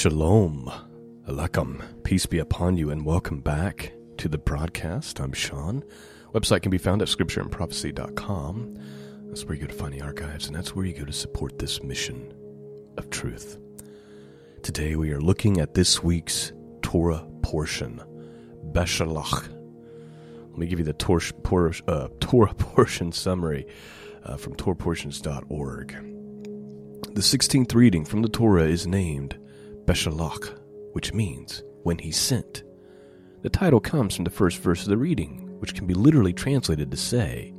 Shalom, Alaikum, peace be upon you, and welcome back to the broadcast. I'm Shawn. Website can be found at scriptureandprophecy.com. That's where you go to find the archives, and that's where you go to support this mission of truth. Today we are looking at this week's Torah portion, Beshalach. Let me give you the uh, Torah portion summary uh, from TorahPortions.org. The 16th reading from the Torah is named Beshalach, which means when he sent. The title comes from the first verse of the reading, which can be literally translated to say,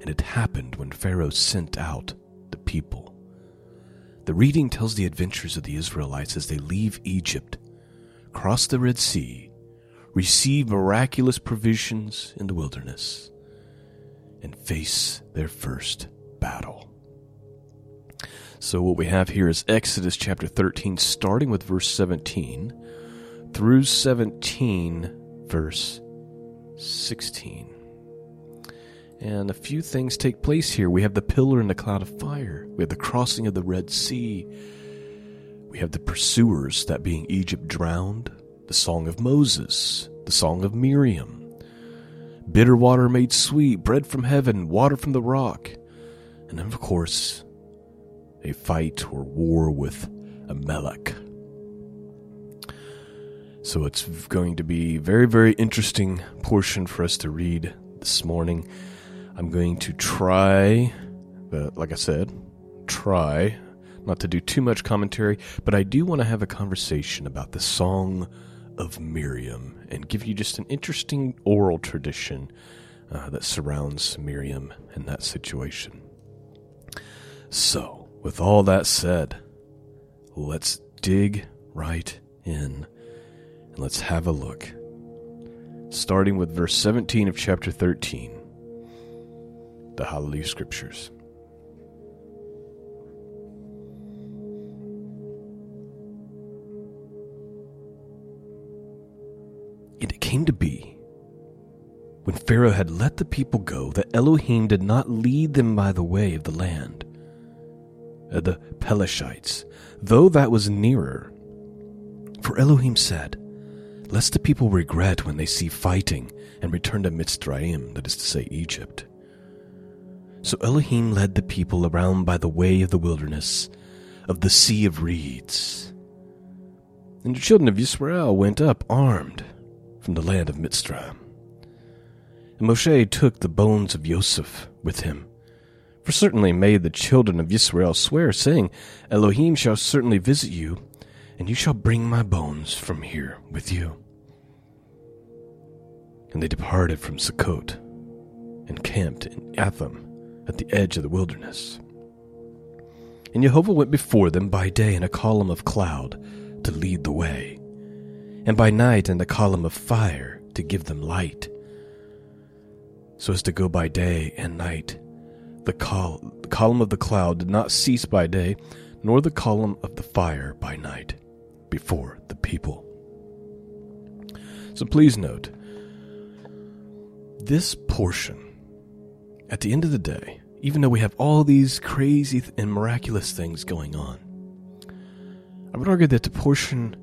And it happened when Pharaoh sent out the people. The reading tells the adventures of the Israelites as they leave Egypt, cross the Red Sea, receive miraculous provisions in the wilderness, and face their first battle. So, what we have here is Exodus chapter 13, starting with verse 17 through 17, verse 16. And a few things take place here. We have the pillar and the cloud of fire, we have the crossing of the Red Sea, we have the pursuers, that being Egypt drowned, the song of Moses, the song of Miriam, bitter water made sweet, bread from heaven, water from the rock, and then, of course, a fight or war with Amalek. So it's going to be very, very interesting portion for us to read this morning. I'm going to try, but like I said, try not to do too much commentary, but I do want to have a conversation about the Song of Miriam and give you just an interesting oral tradition uh, that surrounds Miriam in that situation. So, with all that said, let's dig right in and let's have a look. Starting with verse 17 of chapter 13, the Hallelujah Scriptures. And it came to be, when Pharaoh had let the people go, that Elohim did not lead them by the way of the land uh, the Pelashites, though that was nearer. For Elohim said, Lest the people regret when they see fighting and return to Mitzrayim, that is to say, Egypt. So Elohim led the people around by the way of the wilderness, of the sea of reeds. And the children of Israel went up armed from the land of Mitzrayim. And Moshe took the bones of Joseph with him for certainly made the children of Israel swear, saying, Elohim shall certainly visit you, and you shall bring my bones from here with you. And they departed from Sukkot, and camped in Etham at the edge of the wilderness. And Jehovah went before them by day in a column of cloud to lead the way, and by night in a column of fire to give them light, so as to go by day and night the, col- column of the cloud did not cease by day, nor the column of the fire by night, before the people. So please note, this portion, at the end of the day, even though we have all these crazy and miraculous things going on, I would argue that the portion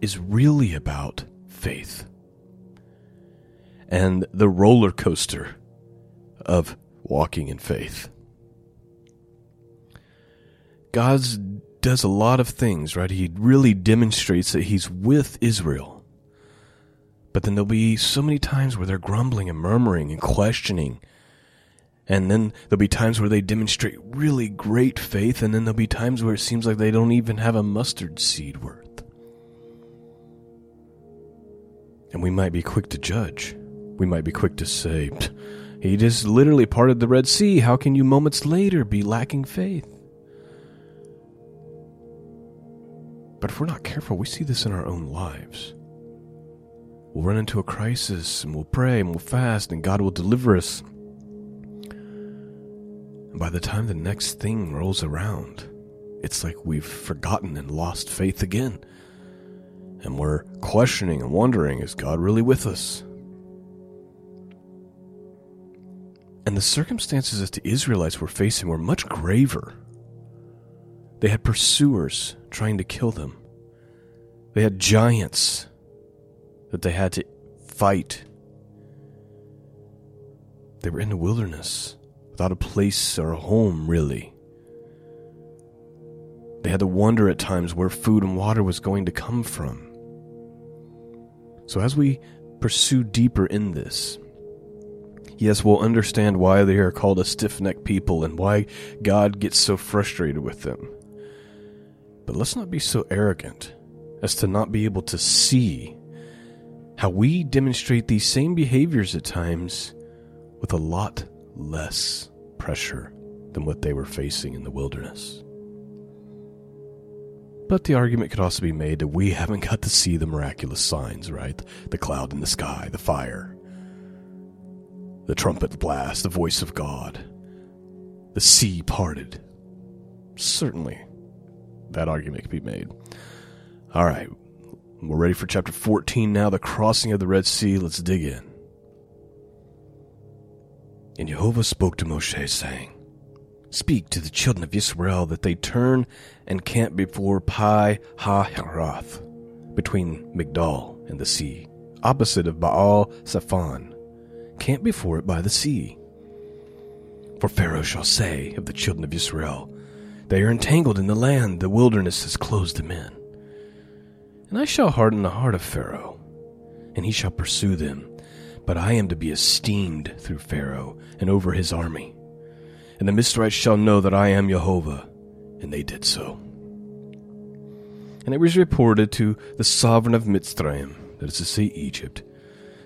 is really about faith and the roller coaster of walking in faith. God does a lot of things, right? He really demonstrates that He's with Israel. But then there'll be so many times where they're grumbling and murmuring and questioning. And then there'll be times where they demonstrate really great faith, and then there'll be times where it seems like they don't even have a mustard seed worth. And we might be quick to judge. We might be quick to say, he just literally parted the Red Sea. How can you moments later be lacking faith? But if we're not careful, we see this in our own lives. We'll run into a crisis and we'll pray and we'll fast and God will deliver us. And by the time the next thing rolls around, it's like we've forgotten and lost faith again. And we're questioning and wondering is God really with us? And the circumstances that the Israelites were facing were much graver. They had pursuers trying to kill them. They had giants that they had to fight. They were in the wilderness without a place or a home, really. They had to wonder at times where food and water was going to come from. So, as we pursue deeper in this, yes, we'll understand why they are called a stiff necked people and why God gets so frustrated with them. But let's not be so arrogant as to not be able to see how we demonstrate these same behaviors at times with a lot less pressure than what they were facing in the wilderness. But the argument could also be made that we haven't got to see the miraculous signs, right? The cloud in the sky, the fire, the trumpet blast, the voice of God, the sea parted. Certainly, that argument could be made. All right, we're ready for chapter 14 now, the crossing of the Red Sea. Let's dig in. And Jehovah spoke to Moshe, saying, Speak to the children of Israel that they turn and camp before Pi Hahiroth, between Migdal and the sea, opposite of Baal Zephon. Camp before it by the sea. For Pharaoh shall say of the children of Israel, They are entangled in the land, the wilderness has closed them in. And I shall harden the heart of Pharaoh, and he shall pursue them but I am to be esteemed through Pharaoh and over his army. And the Mitzrites shall know that I am Jehovah. And they did so. And it was reported to the sovereign of Mitzrayim, that is to say Egypt,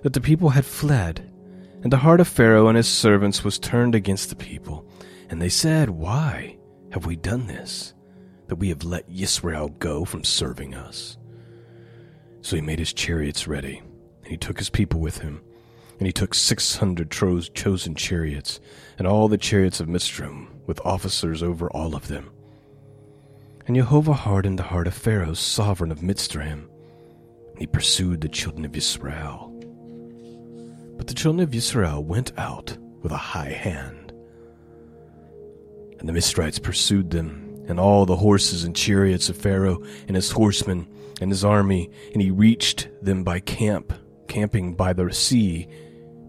that the people had fled, and the heart of Pharaoh and his servants was turned against the people. And they said, Why have we done this, that we have let Yisrael go from serving us? So he made his chariots ready, and he took his people with him and he took six hundred chosen chariots, and all the chariots of Mitzrayim, with officers over all of them. And Jehovah hardened the heart of Pharaoh, sovereign of Mitzrayim, and he pursued the children of Israel. But the children of Israel went out with a high hand. And the Mistrites pursued them, and all the horses and chariots of Pharaoh, and his horsemen, and his army, and he reached them by camp, camping by the sea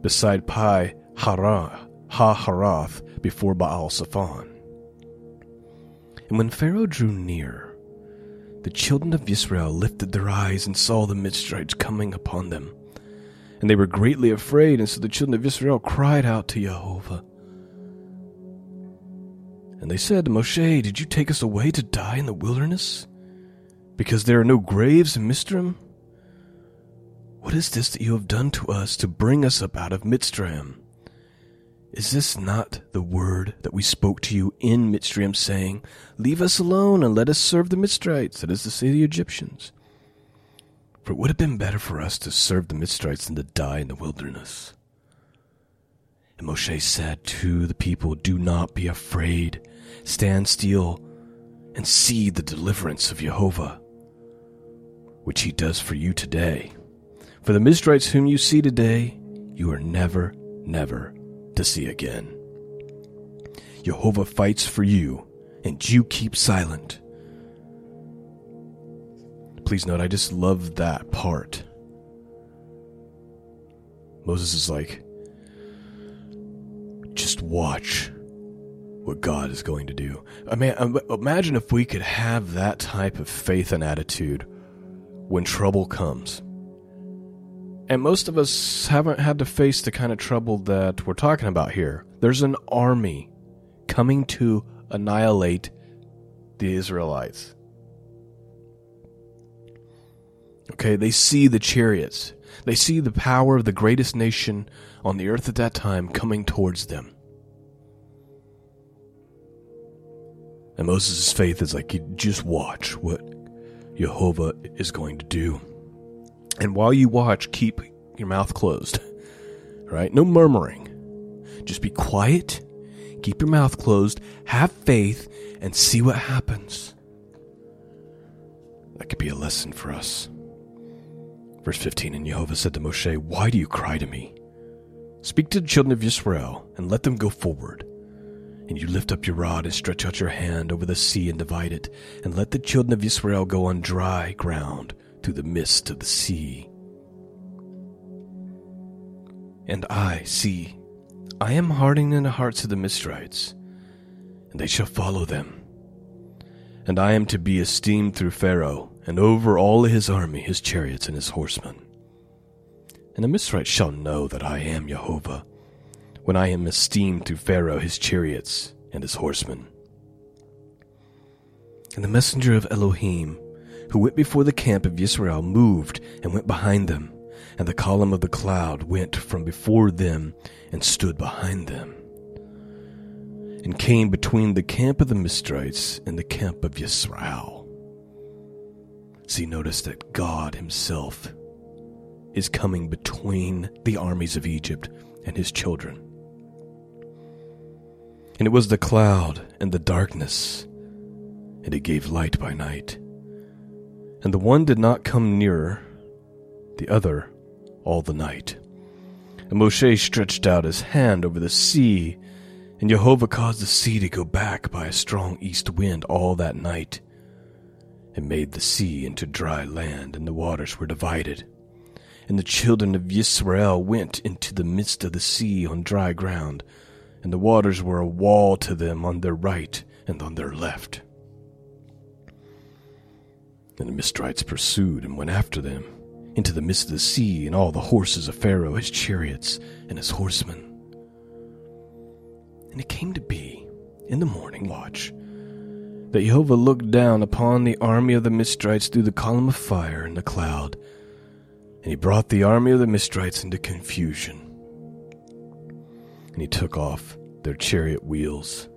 beside Pi Hara, Ha Harath before Baal Zephon. And when Pharaoh drew near, the children of Israel lifted their eyes and saw the Mitzrites coming upon them. And they were greatly afraid, and so the children of Israel cried out to Jehovah. And they said, to Moshe, did you take us away to die in the wilderness? Because there are no graves in Mitzrayim? What is this that you have done to us to bring us up out of Mitzrayim? Is this not the word that we spoke to you in Mitzrayim, saying, Leave us alone and let us serve the Mitzrites, that is to say, the Egyptians? For it would have been better for us to serve the Mitzrites than to die in the wilderness. And Moshe said to the people, Do not be afraid. Stand still and see the deliverance of Jehovah, which he does for you today. For the Mizrites whom you see today, you are never, never to see again. Jehovah fights for you, and you keep silent. Please note, I just love that part. Moses is like, just watch what God is going to do. I mean, um, imagine if we could have that type of faith and attitude when trouble comes. And most of us haven't had to face the kind of trouble that we're talking about here. There's an army coming to annihilate the Israelites. Okay, they see the chariots. They see the power of the greatest nation on the earth at that time coming towards them. And Moses' faith is like, you just watch what Jehovah is going to do. And while you watch, keep your mouth closed. Right? No murmuring. Just be quiet, keep your mouth closed, have faith, and see what happens. That could be a lesson for us. Verse 15 And Jehovah said to Moshe, Why do you cry to me? Speak to the children of Israel, and let them go forward. And you lift up your rod and stretch out your hand over the sea and divide it, and let the children of Israel go on dry ground through the midst of the sea. And I, see, I am hardening the hearts of the Mizraites, and they shall follow them. And I am to be esteemed through Pharaoh, and over all his army, his chariots, and his horsemen. And the Mizraites shall know that I am Jehovah, when I am esteemed through Pharaoh, his chariots, and his horsemen. And the messenger of Elohim, who went before the camp of Israel, moved and went behind them, and the column of the cloud went from before them and stood behind them, and came between the camp of the Mizraites and the camp of Israel. See, notice that God Himself is coming between the armies of Egypt and His children. And it was the cloud and the darkness, and it gave light by night. And the one did not come nearer, the other all the night. And Moshe stretched out his hand over the sea, and Jehovah caused the sea to go back by a strong east wind all that night, and made the sea into dry land, and the waters were divided. And the children of Israel went into the midst of the sea on dry ground, and the waters were a wall to them on their right and on their left. And the Mizraites pursued and went after them into the midst of the sea, and all the horses of Pharaoh, his chariots, and his horsemen. And it came to be, in the morning watch, that Jehovah looked down upon the army of the Mistrites through the column of fire and the cloud, and he brought the army of the Mistrites into confusion. And he took off their chariot wheels,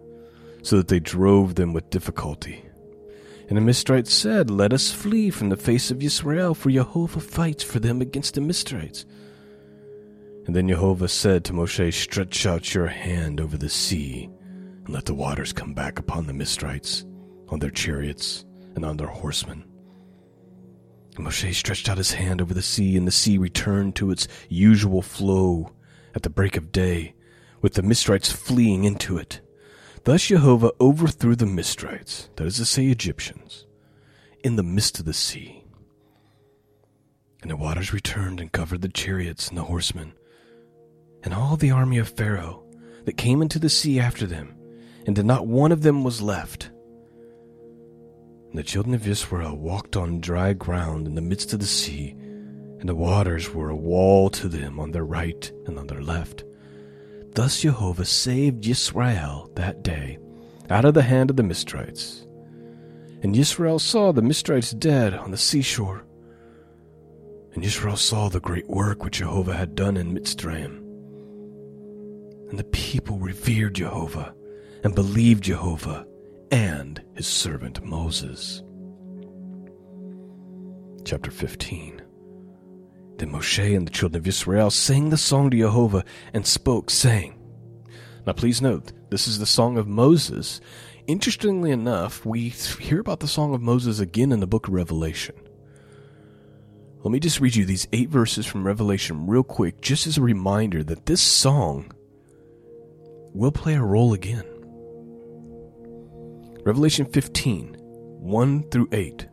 so that they drove them with difficulty. And the Mizraites said, Let us flee from the face of Israel, for Jehovah fights for them against the Mistrites. And then Jehovah said to Moshe, Stretch out your hand over the sea, and let the waters come back upon the Mizraites, on their chariots, and on their horsemen. And Moshe stretched out his hand over the sea, and the sea returned to its usual flow at the break of day, with the Mistrites fleeing into it. Thus Jehovah overthrew the Mistrites, that is to say, Egyptians, in the midst of the sea. And the waters returned and covered the chariots and the horsemen, and all the army of Pharaoh that came into the sea after them, and not one of them was left. And the children of Israel walked on dry ground in the midst of the sea, and the waters were a wall to them on their right and on their left. Thus Jehovah saved Israel that day out of the hand of the Mizraites. And Israel saw the Mizraites dead on the seashore. And Israel saw the great work which Jehovah had done in Mitzrayim. And the people revered Jehovah and believed Jehovah and his servant Moses. Chapter 15 then Moshe and the children of Israel sang the song to Jehovah and spoke, saying, Now please note, this is the song of Moses. Interestingly enough, we hear about the song of Moses again in the book of Revelation. Let me just read you these eight verses from Revelation real quick, just as a reminder that this song will play a role again. Revelation 15, 1 through 8.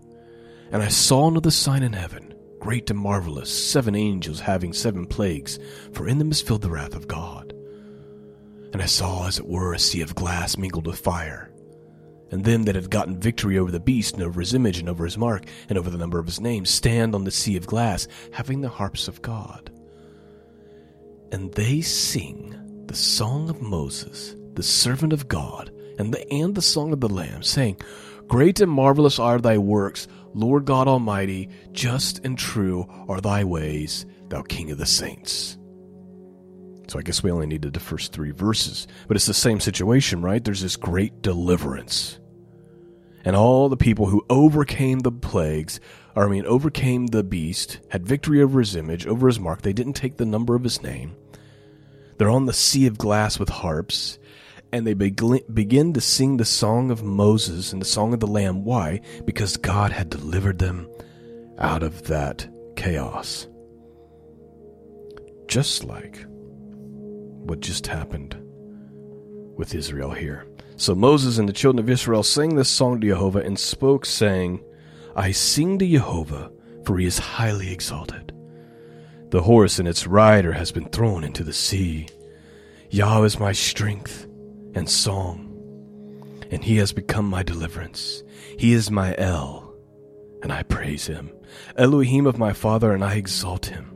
And I saw another sign in heaven great and marvelous, seven angels having seven plagues, for in them is filled the wrath of God. And I saw, as it were, a sea of glass mingled with fire. And them that had gotten victory over the beast, and over his image, and over his mark, and over the number of his name, stand on the sea of glass, having the harps of God. And they sing the song of Moses, the servant of God, and the, and the song of the Lamb, saying, Great and marvelous are thy works, Lord God Almighty, just and true are thy ways, thou King of the saints. So I guess we only needed the first three verses. But it's the same situation, right? There's this great deliverance. And all the people who overcame the plagues, or I mean, overcame the beast, had victory over his image, over his mark. They didn't take the number of his name. They're on the sea of glass with harps and they begin to sing the song of Moses and the song of the Lamb. Why? Because God had delivered them out of that chaos. Just like what just happened with Israel here. So Moses and the children of Israel sang this song to Jehovah and spoke, saying, I sing to Jehovah, for he is highly exalted. The horse and its rider has been thrown into the sea. Yah is my strength and song, and he has become my deliverance. He is my El, and I praise him. Elohim of my father, and I exalt him.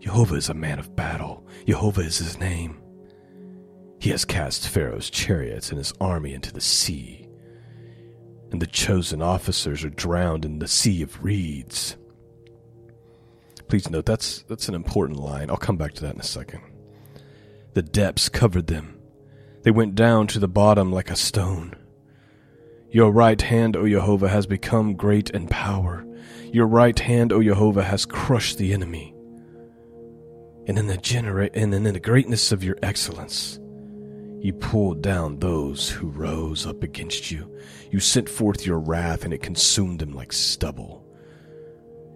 Jehovah is a man of battle. Jehovah is his name. He has cast Pharaoh's chariots and his army into the sea, and the chosen officers are drowned in the sea of reeds. Please note that's that's an important line. I'll come back to that in a second. The depths covered them. They went down to the bottom like a stone. Your right hand, O Jehovah, has become great in power. Your right hand, O Jehovah, has crushed the enemy. And in the genera- and in the greatness of your excellence, you pulled down those who rose up against you. You sent forth your wrath, and it consumed them like stubble.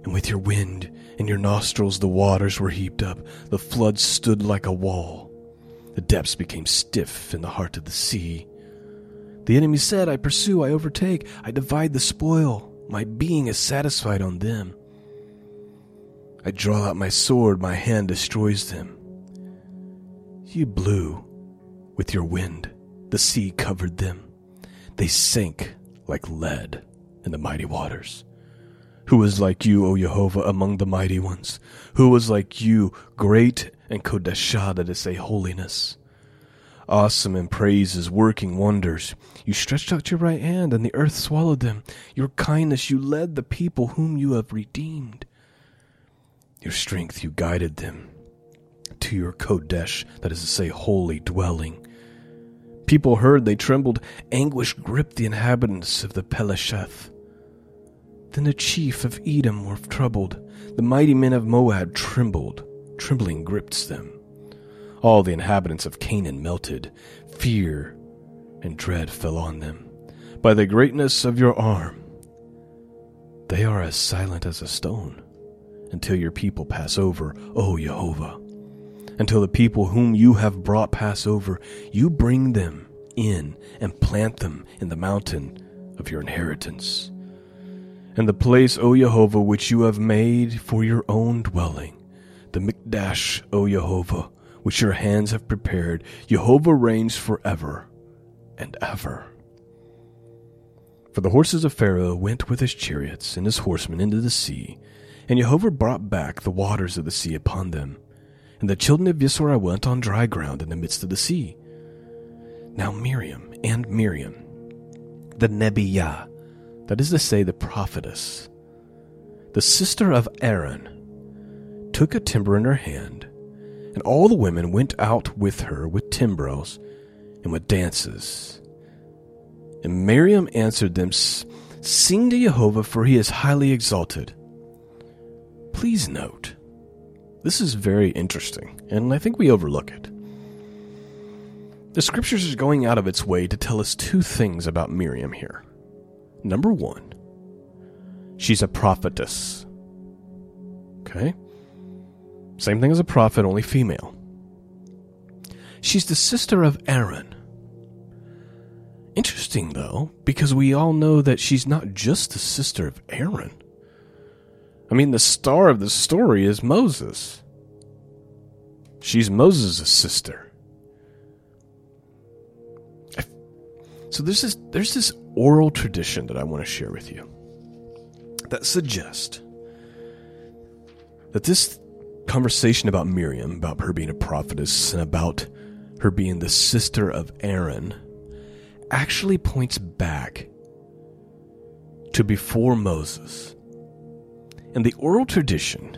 And with your wind and your nostrils the waters were heaped up. The floods stood like a wall. The depths became stiff in the heart of the sea. The enemy said, I pursue, I overtake, I divide the spoil. My being is satisfied on them. I draw out my sword, my hand destroys them. You blew with your wind. The sea covered them. They sank like lead in the mighty waters. Who is like you, O Jehovah, among the mighty ones? Who is like you, great and Kodeshah, that is say holiness? Awesome in praises, working wonders. You stretched out your right hand, and the earth swallowed them. Your kindness, you led the people whom you have redeemed. Your strength, you guided them to your Kodesh, that is to say, holy dwelling. People heard, they trembled. Anguish gripped the inhabitants of the Pelesheth. Then the chief of Edom were troubled. The mighty men of Moab trembled. Trembling gripped them. All the inhabitants of Canaan melted. Fear and dread fell on them. By the greatness of your arm, they are as silent as a stone until your people pass over, O Jehovah until the people whom you have brought pass over. You bring them in and plant them in the mountain of your inheritance. And the place, O Jehovah, which you have made for your own dwelling, the Mikdash, O Jehovah, which your hands have prepared, Jehovah reigns forever and ever. For the horses of Pharaoh went with his chariots and his horsemen into the sea, and Jehovah brought back the waters of the sea upon them and the children of Yisrael went on dry ground in the midst of the sea. Now Miriam and Miriam, the Nebiah, that is to say, the prophetess, the sister of Aaron, took a timbrel in her hand, and all the women went out with her with timbrels and with dances. And Miriam answered them, Sing to Jehovah, for he is highly exalted. Please note this is very interesting, and I think we overlook it. The scriptures is going out of its way to tell us two things about Miriam here. Number one, she's a prophetess. Okay? Same thing as a prophet, only female. She's the sister of Aaron. Interesting, though, because we all know that she's not just the sister of Aaron. I mean, the star of the story is Moses. She's Moses' sister. So there's this there's this oral tradition that I want to share with you that suggests that this conversation about Miriam, about her being a prophetess, and about her being the sister of Aaron, actually points back to before Moses and the oral tradition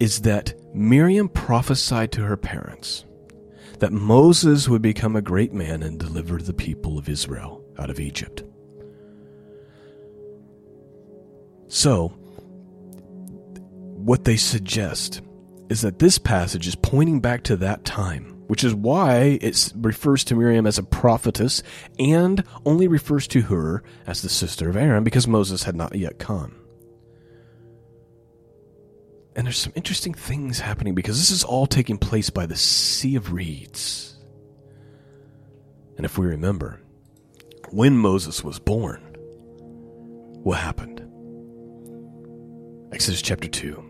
is that Miriam prophesied to her parents that Moses would become a great man and deliver the people of Israel out of Egypt. So, what they suggest is that this passage is pointing back to that time, which is why it refers to Miriam as a prophetess and only refers to her as the sister of Aaron because Moses had not yet come. And there's some interesting things happening because this is all taking place by the Sea of Reeds. And if we remember, when Moses was born, what happened? Exodus chapter 2.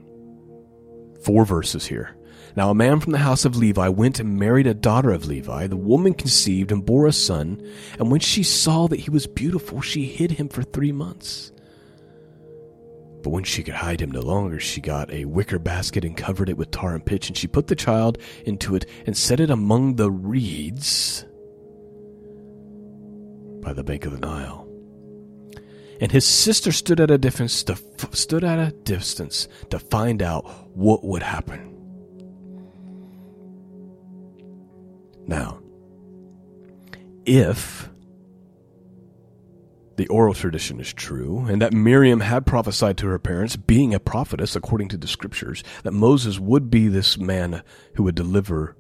Four verses here. Now, a man from the house of Levi went and married a daughter of Levi. The woman conceived and bore a son, and when she saw that he was beautiful, she hid him for three months. But when she could hide him no longer, she got a wicker basket and covered it with tar and pitch, and she put the child into it and set it among the reeds by the bank of the Nile. And his sister stood at a distance to, stood at a distance to find out what would happen. Now, if the oral tradition is true, and that Miriam had prophesied to her parents, being a prophetess according to the scriptures, that Moses would be this man who would deliver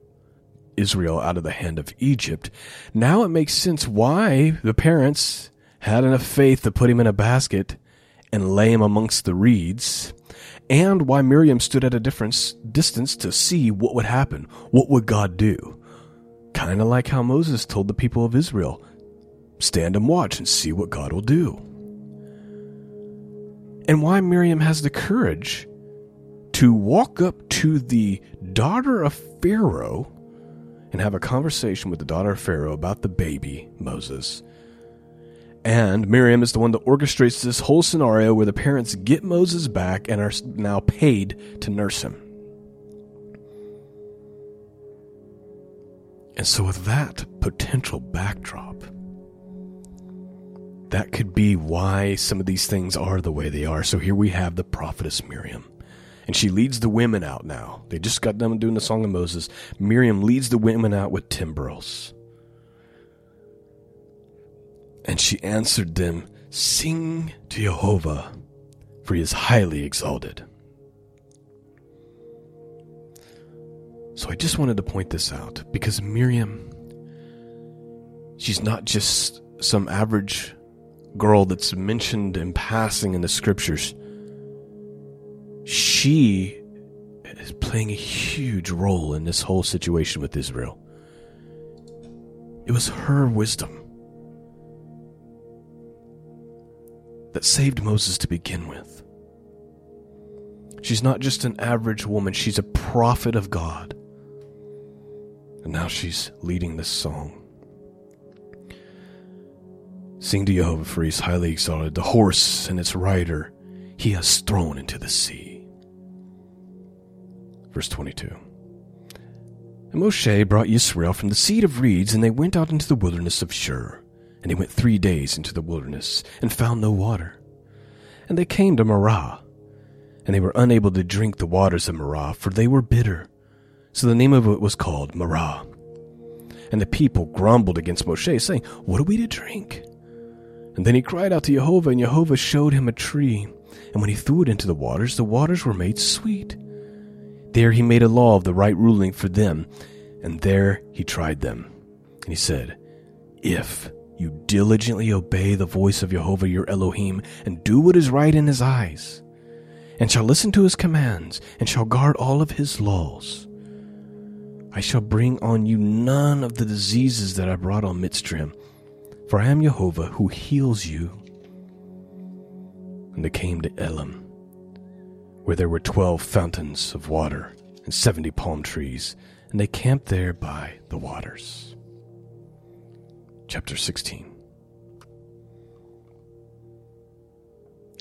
Israel out of the hand of Egypt. Now it makes sense why the parents had enough faith to put him in a basket and lay him amongst the reeds, and why Miriam stood at a different distance to see what would happen. What would God do? Kind of like how Moses told the people of Israel stand and watch and see what God will do. And why Miriam has the courage to walk up to the daughter of Pharaoh and have a conversation with the daughter of Pharaoh about the baby, Moses. And Miriam is the one that orchestrates this whole scenario where the parents get Moses back and are now paid to nurse him. And so, with that potential backdrop, that could be why some of these things are the way they are. So, here we have the prophetess Miriam. And she leads the women out now. They just got done doing the Song of Moses. Miriam leads the women out with timbrels. She answered them, Sing to Jehovah, for he is highly exalted. So I just wanted to point this out because Miriam, she's not just some average girl that's mentioned in passing in the scriptures. She is playing a huge role in this whole situation with Israel. It was her wisdom that saved Moses to begin with. She's not just an average woman, she's a prophet of God. And now she's leading this song. Sing to Jehovah, for he is highly exalted. The horse and its rider he has thrown into the sea. Verse 22. And Moshe brought Yisrael from the seed of reeds, and they went out into the wilderness of Shur. And they went three days into the wilderness, and found no water. And they came to Marah, and they were unable to drink the waters of Marah, for they were bitter. So the name of it was called Marah. And the people grumbled against Moshe, saying, What are we to drink? And then he cried out to Jehovah, and Jehovah showed him a tree. And when he threw it into the waters, the waters were made sweet. There he made a law of the right ruling for them, and there he tried them. And he said, If you diligently obey the voice of Jehovah your Elohim, and do what is right in his eyes, and shall listen to his commands, and shall guard all of his laws, I shall bring on you none of the diseases that I brought on Mitzrayim, for I am Jehovah who heals you. And they came to Elam, where there were twelve fountains of water and seventy palm trees, and they camped there by the waters. Chapter 16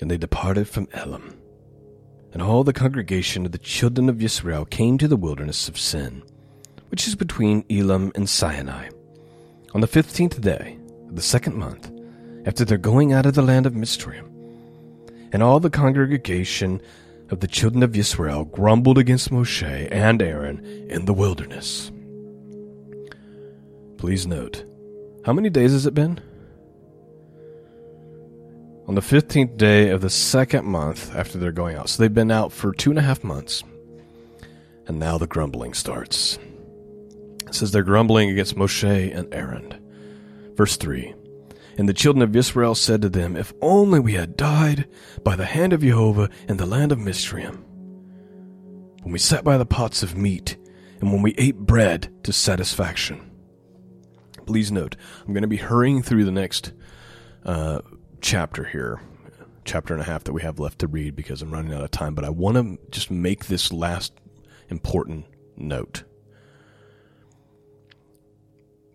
And they departed from Elam. and all the congregation of the children of Israel came to the wilderness of Sin which is between Elam and Sinai. On the fifteenth day of the second month, after their going out of the land of Mitzrayim, and all the congregation of the children of Israel grumbled against Moshe and Aaron in the wilderness. Please note, how many days has it been? On the 15th day of the second month after they're going out. So they've been out for two and a half months. And now the grumbling starts. It says they're grumbling against Moshe and Aaron. Verse 3 And the children of Israel said to them, If only we had died by the hand of Jehovah in the land of Mitzrayim, when we sat by the pots of meat, and when we ate bread to satisfaction. Please note, I'm going to be hurrying through the next uh, chapter here. chapter and a half that we have left to read because I'm running out of time, but I want to just make this last important note.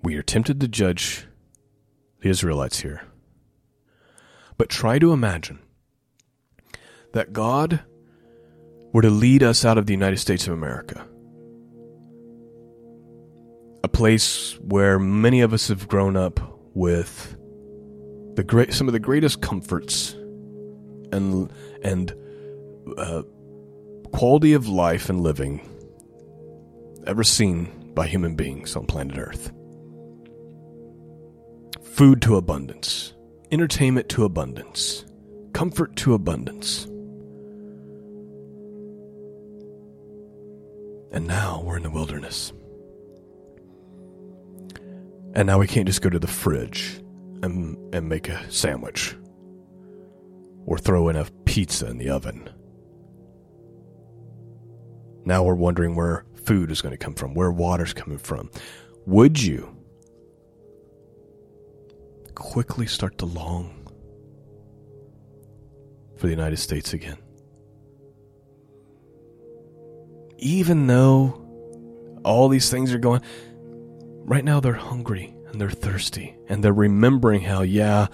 We are tempted to judge the Israelites here. But try to imagine that God were to lead us out of the United States of America, a place where many of us have grown up with the great, some of the greatest comforts and and uh, quality of life and living ever seen by human beings on planet Earth. Food to abundance, entertainment to abundance, comfort to abundance. And now we're in the wilderness. And now we can't just go to the fridge and, and make a sandwich or throw in a pizza in the oven. Now we're wondering where food is going to come from, where water's coming from. Would you quickly start to long for the United States again? Even though all these things are going, right now they're hungry and they're thirsty and they're remembering how, yeah,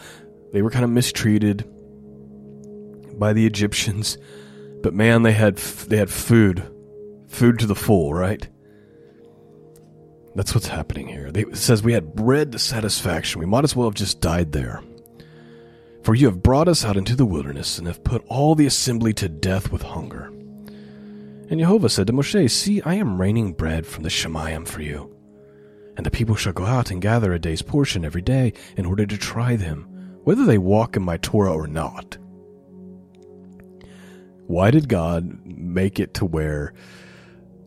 they were kind of mistreated by the Egyptians, but man, they had they had food, food to the full, right? That's what's happening here. it says we had bread to satisfaction. We might as well have just died there. For you have brought us out into the wilderness and have put all the assembly to death with hunger. And Jehovah said to Moshe, See, I am raining bread from the Shemayim for you. And the people shall go out and gather a day's portion every day in order to try them, whether they walk in my Torah or not. Why did God make it to where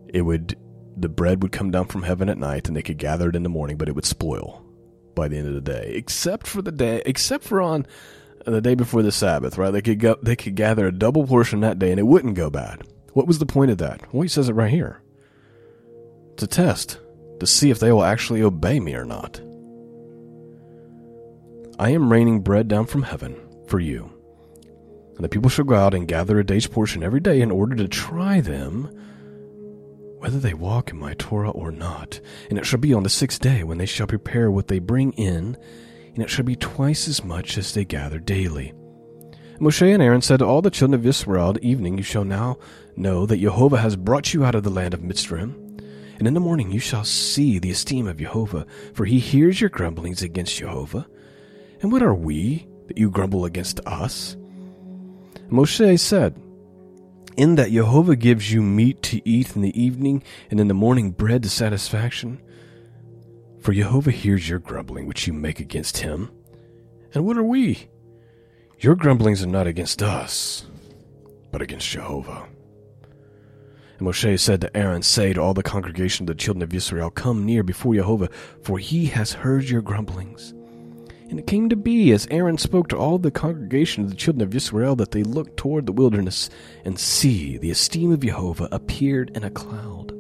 it would the bread would come down from heaven at night and they could gather it in the morning, but it would spoil by the end of the day, except for the day, except for on the day before the Sabbath, right? They could go, they could gather a double portion that day and it wouldn't go bad. What was the point of that? Well, he says it right here. To test, to see if they will actually obey me or not. I am raining bread down from heaven for you and the people shall go out and gather a day's portion every day in order to try them whether they walk in my Torah or not. And it shall be on the sixth day when they shall prepare what they bring in, and it shall be twice as much as they gather daily. Moshe and Aaron said to all the children of Israel, At evening you shall now know that Jehovah has brought you out of the land of Mitzrayim. And in the morning you shall see the esteem of Jehovah, for he hears your grumblings against Jehovah. And what are we that you grumble against us? Moshe said, In that Jehovah gives you meat to eat in the evening, and in the morning bread to satisfaction. For Jehovah hears your grumbling which you make against him. And what are we? Your grumblings are not against us, but against Jehovah. And Moshe said to Aaron, Say to all the congregation of the children of Israel, Come near before Jehovah, for he has heard your grumblings. And it came to be, as Aaron spoke to all the congregation of the children of Israel, that they looked toward the wilderness, and see, the esteem of Jehovah appeared in a cloud.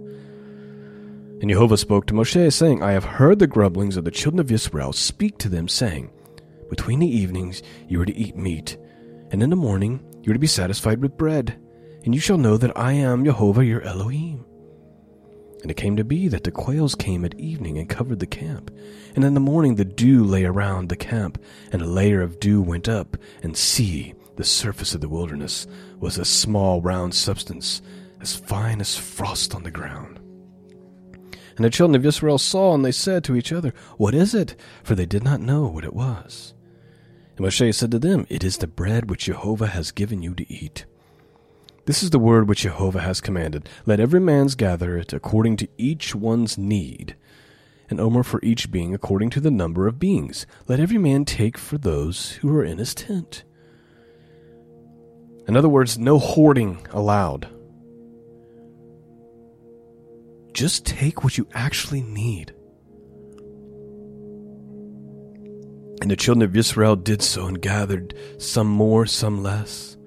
And Jehovah spoke to Moshe, saying, I have heard the grumblings of the children of Israel. Speak to them, saying, Between the evenings you are to eat meat, and in the morning you are to be satisfied with bread, and you shall know that I am Jehovah your Elohim. And it came to be that the quails came at evening and covered the camp. And in the morning the dew lay around the camp, and a layer of dew went up, and see, the surface of the wilderness was a small round substance, as fine as frost on the ground. And the children of Israel saw, and they said to each other, What is it? For they did not know what it was. And Moshe said to them, It is the bread which Jehovah has given you to eat. This is the word which Jehovah has commanded. Let every man's gather it according to each one's need, an omer for each being according to the number of beings. Let every man take for those who are in his tent. In other words, no hoarding allowed. Just take what you actually need. And the children of Israel did so and gathered, some more, some less.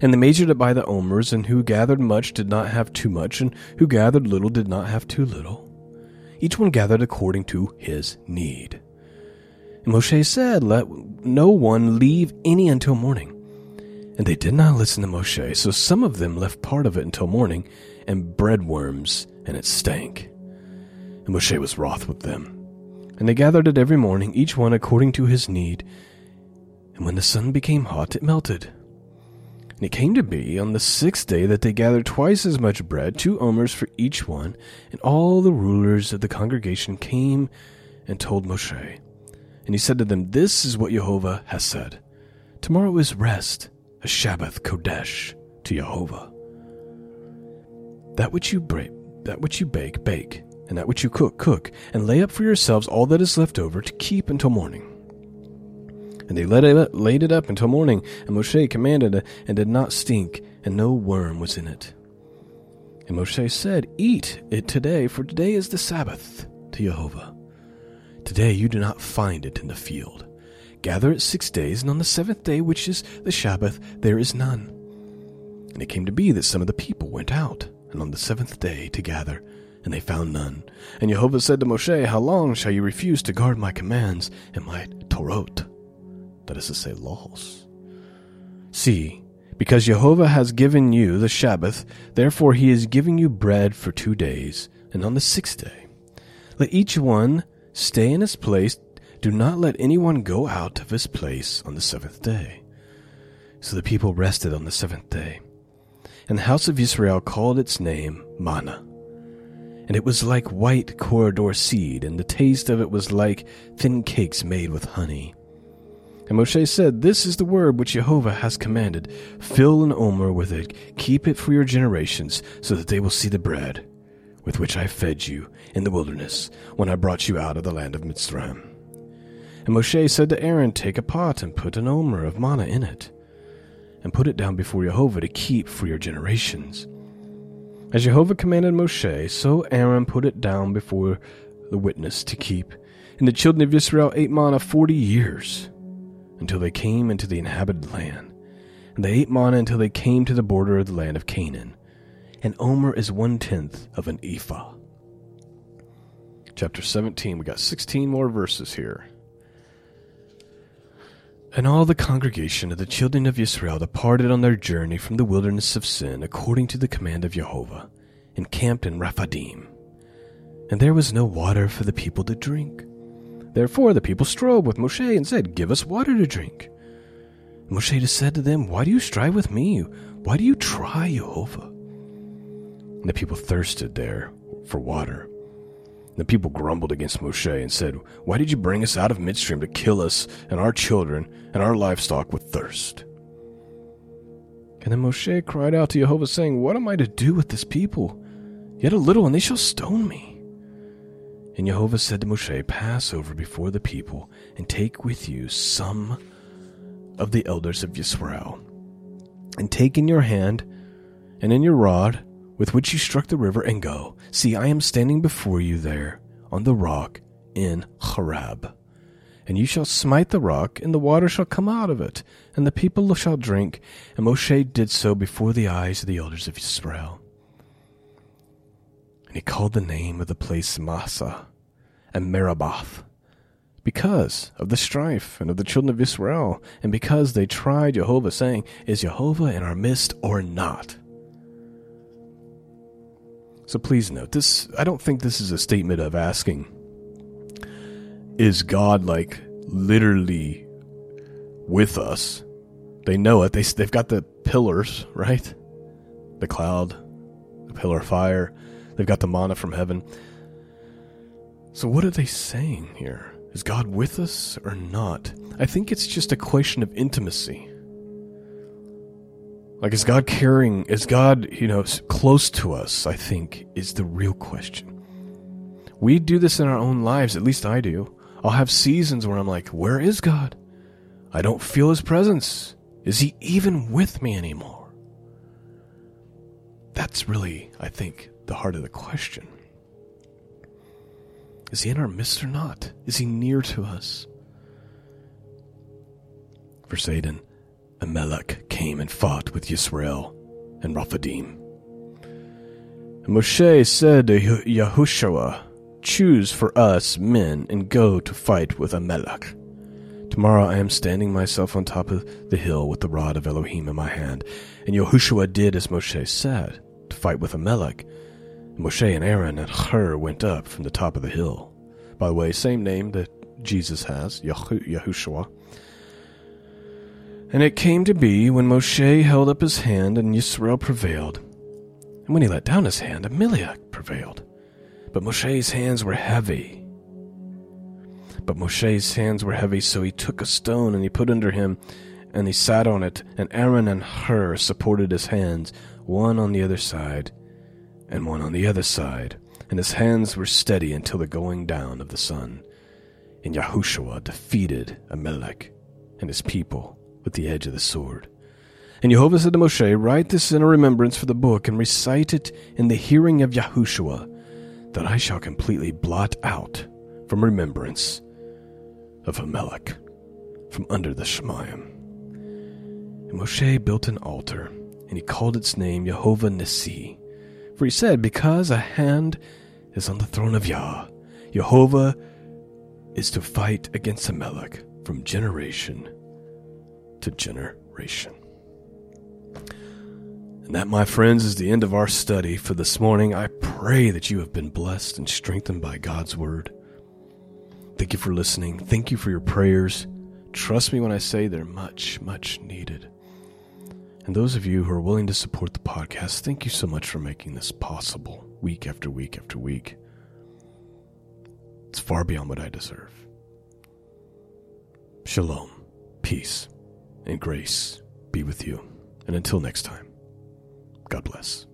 And they measured it by the omers, and who gathered much did not have too much, and who gathered little did not have too little. Each one gathered according to his need. And Moshe said, Let no one leave any until morning. And they did not listen to Moshe, so some of them left part of it until morning, and bred worms, and it stank. And Moshe was wroth with them. And they gathered it every morning, each one according to his need. And when the sun became hot, it melted. And it came to be on the sixth day that they gathered twice as much bread, two omers for each one, and all the rulers of the congregation came and told Moshe. And he said to them, This is what Jehovah has said. Tomorrow is rest, a Shabbath Kodesh to Jehovah. That which you break, that which you bake, bake, and that which you cook, cook, and lay up for yourselves all that is left over to keep until morning. And they laid it, laid it up until morning, and Moshe commanded, and did not stink, and no worm was in it. And Moshe said, Eat it today, for today is the Sabbath to Jehovah. Today you do not find it in the field. Gather it six days, and on the seventh day, which is the Sabbath, there is none. And it came to be that some of the people went out, and on the seventh day to gather, and they found none. And Jehovah said to Moshe, How long shall you refuse to guard my commands and my Torot? That is to say, laws. See, because Jehovah has given you the Sabbath, therefore he is giving you bread for two days, and on the sixth day. Let each one stay in his place. Do not let anyone go out of his place on the seventh day. So the people rested on the seventh day. And the house of Israel called its name manna. And it was like white coriander seed, and the taste of it was like thin cakes made with honey. And Moshe said, This is the word which Jehovah has commanded. Fill an omer with it, keep it for your generations, so that they will see the bread with which I fed you in the wilderness when I brought you out of the land of Mitzrayim. And Moshe said to Aaron, Take a pot and put an omer of manna in it, and put it down before Jehovah to keep for your generations. As Jehovah commanded Moshe, so Aaron put it down before the witness to keep. And the children of Israel ate manna forty years until they came into the inhabited land. And they ate manna until they came to the border of the land of Canaan. And Omer is one tenth of an ephah. Chapter 17, we got 16 more verses here. And all the congregation of the children of Israel departed on their journey from the wilderness of Sin according to the command of Jehovah, and camped in Rephidim. And there was no water for the people to drink. Therefore the people strove with Moshe and said, Give us water to drink. Moshe said to them, Why do you strive with me? Why do you try Jehovah? And the people thirsted there for water. The people grumbled against Moshe and said, Why did you bring us out of Mitzrayim to kill us and our children and our livestock with thirst? And then Moshe cried out to Jehovah, saying, What am I to do with this people? Yet a little, and they shall stone me. And Jehovah said to Moshe, Pass over before the people, and take with you some of the elders of Yisrael, and take in your hand and in your rod with which you struck the river, and go. See, I am standing before you there on the rock in Horeb. And you shall smite the rock, and the water shall come out of it, and the people shall drink. And Moshe did so before the eyes of the elders of Israel. And he called the name of the place Massah and Meribah, because of the strife and of the children of Israel, and because they tried Jehovah, saying, Is Jehovah in our midst or not? So please note this I don't think this is a statement of asking, Is God like literally with us? They know it. They, they've got the pillars, right? The cloud, the pillar of fire. They've got the manna from heaven. So, what are they saying here? Is God with us or not? I think it's just a question of intimacy. Like, is God caring? Is God, you know, close to us? I think is the real question. We do this in our own lives, at least I do. I'll have seasons where I'm like, where is God? I don't feel his presence. Is he even with me anymore? That's really, I think, the heart of the question. Is he in our midst or not? Is he near to us? For 8 And Amalek came and fought with Yisrael and Rephidim. And Moshe said to Yahushua, Choose for us men and go to fight with Amalek. To Tomorrow I am standing myself on top of the hill with the rod of Elohim in my hand. And Yahushua did as Moshe said, to fight with Amalek. Moshe and Aaron and Hur went up from the top of the hill. By the way, same name that Jesus has, Yahushua. And it came to be when Moshe held up his hand and Yisrael prevailed. And when he let down his hand, Amalek prevailed. But Moshe's hands were heavy. But Moshe's hands were heavy, so he took a stone and he put under him, and he sat on it, and Aaron and Hur supported his hands, one on the other side, and one on the other side, and his hands were steady until the going down of the sun. And Yahushua defeated Amalek and his people with the edge of the sword. And Jehovah said to Moshe, Write this in a remembrance for the book, and recite it in the hearing of Yahushua, that I shall completely blot out from remembrance of Amalek from under the Shemayim. And Moshe built an altar, and he called its name Jehovah Nissi. For he said, Because a hand is on the throne of Yah, Jehovah is to fight against Amalek from generation to generation. And that, my friends, is the end of our study for this morning. I pray that you have been blessed and strengthened by God's Word. Thank you for listening. Thank you for your prayers. Trust me when I say they're much, much needed. And those of you who are willing to support the podcast, thank you so much for making this possible week after week after week. It's far beyond what I deserve. Shalom, peace, and grace be with you. And until next time. God bless.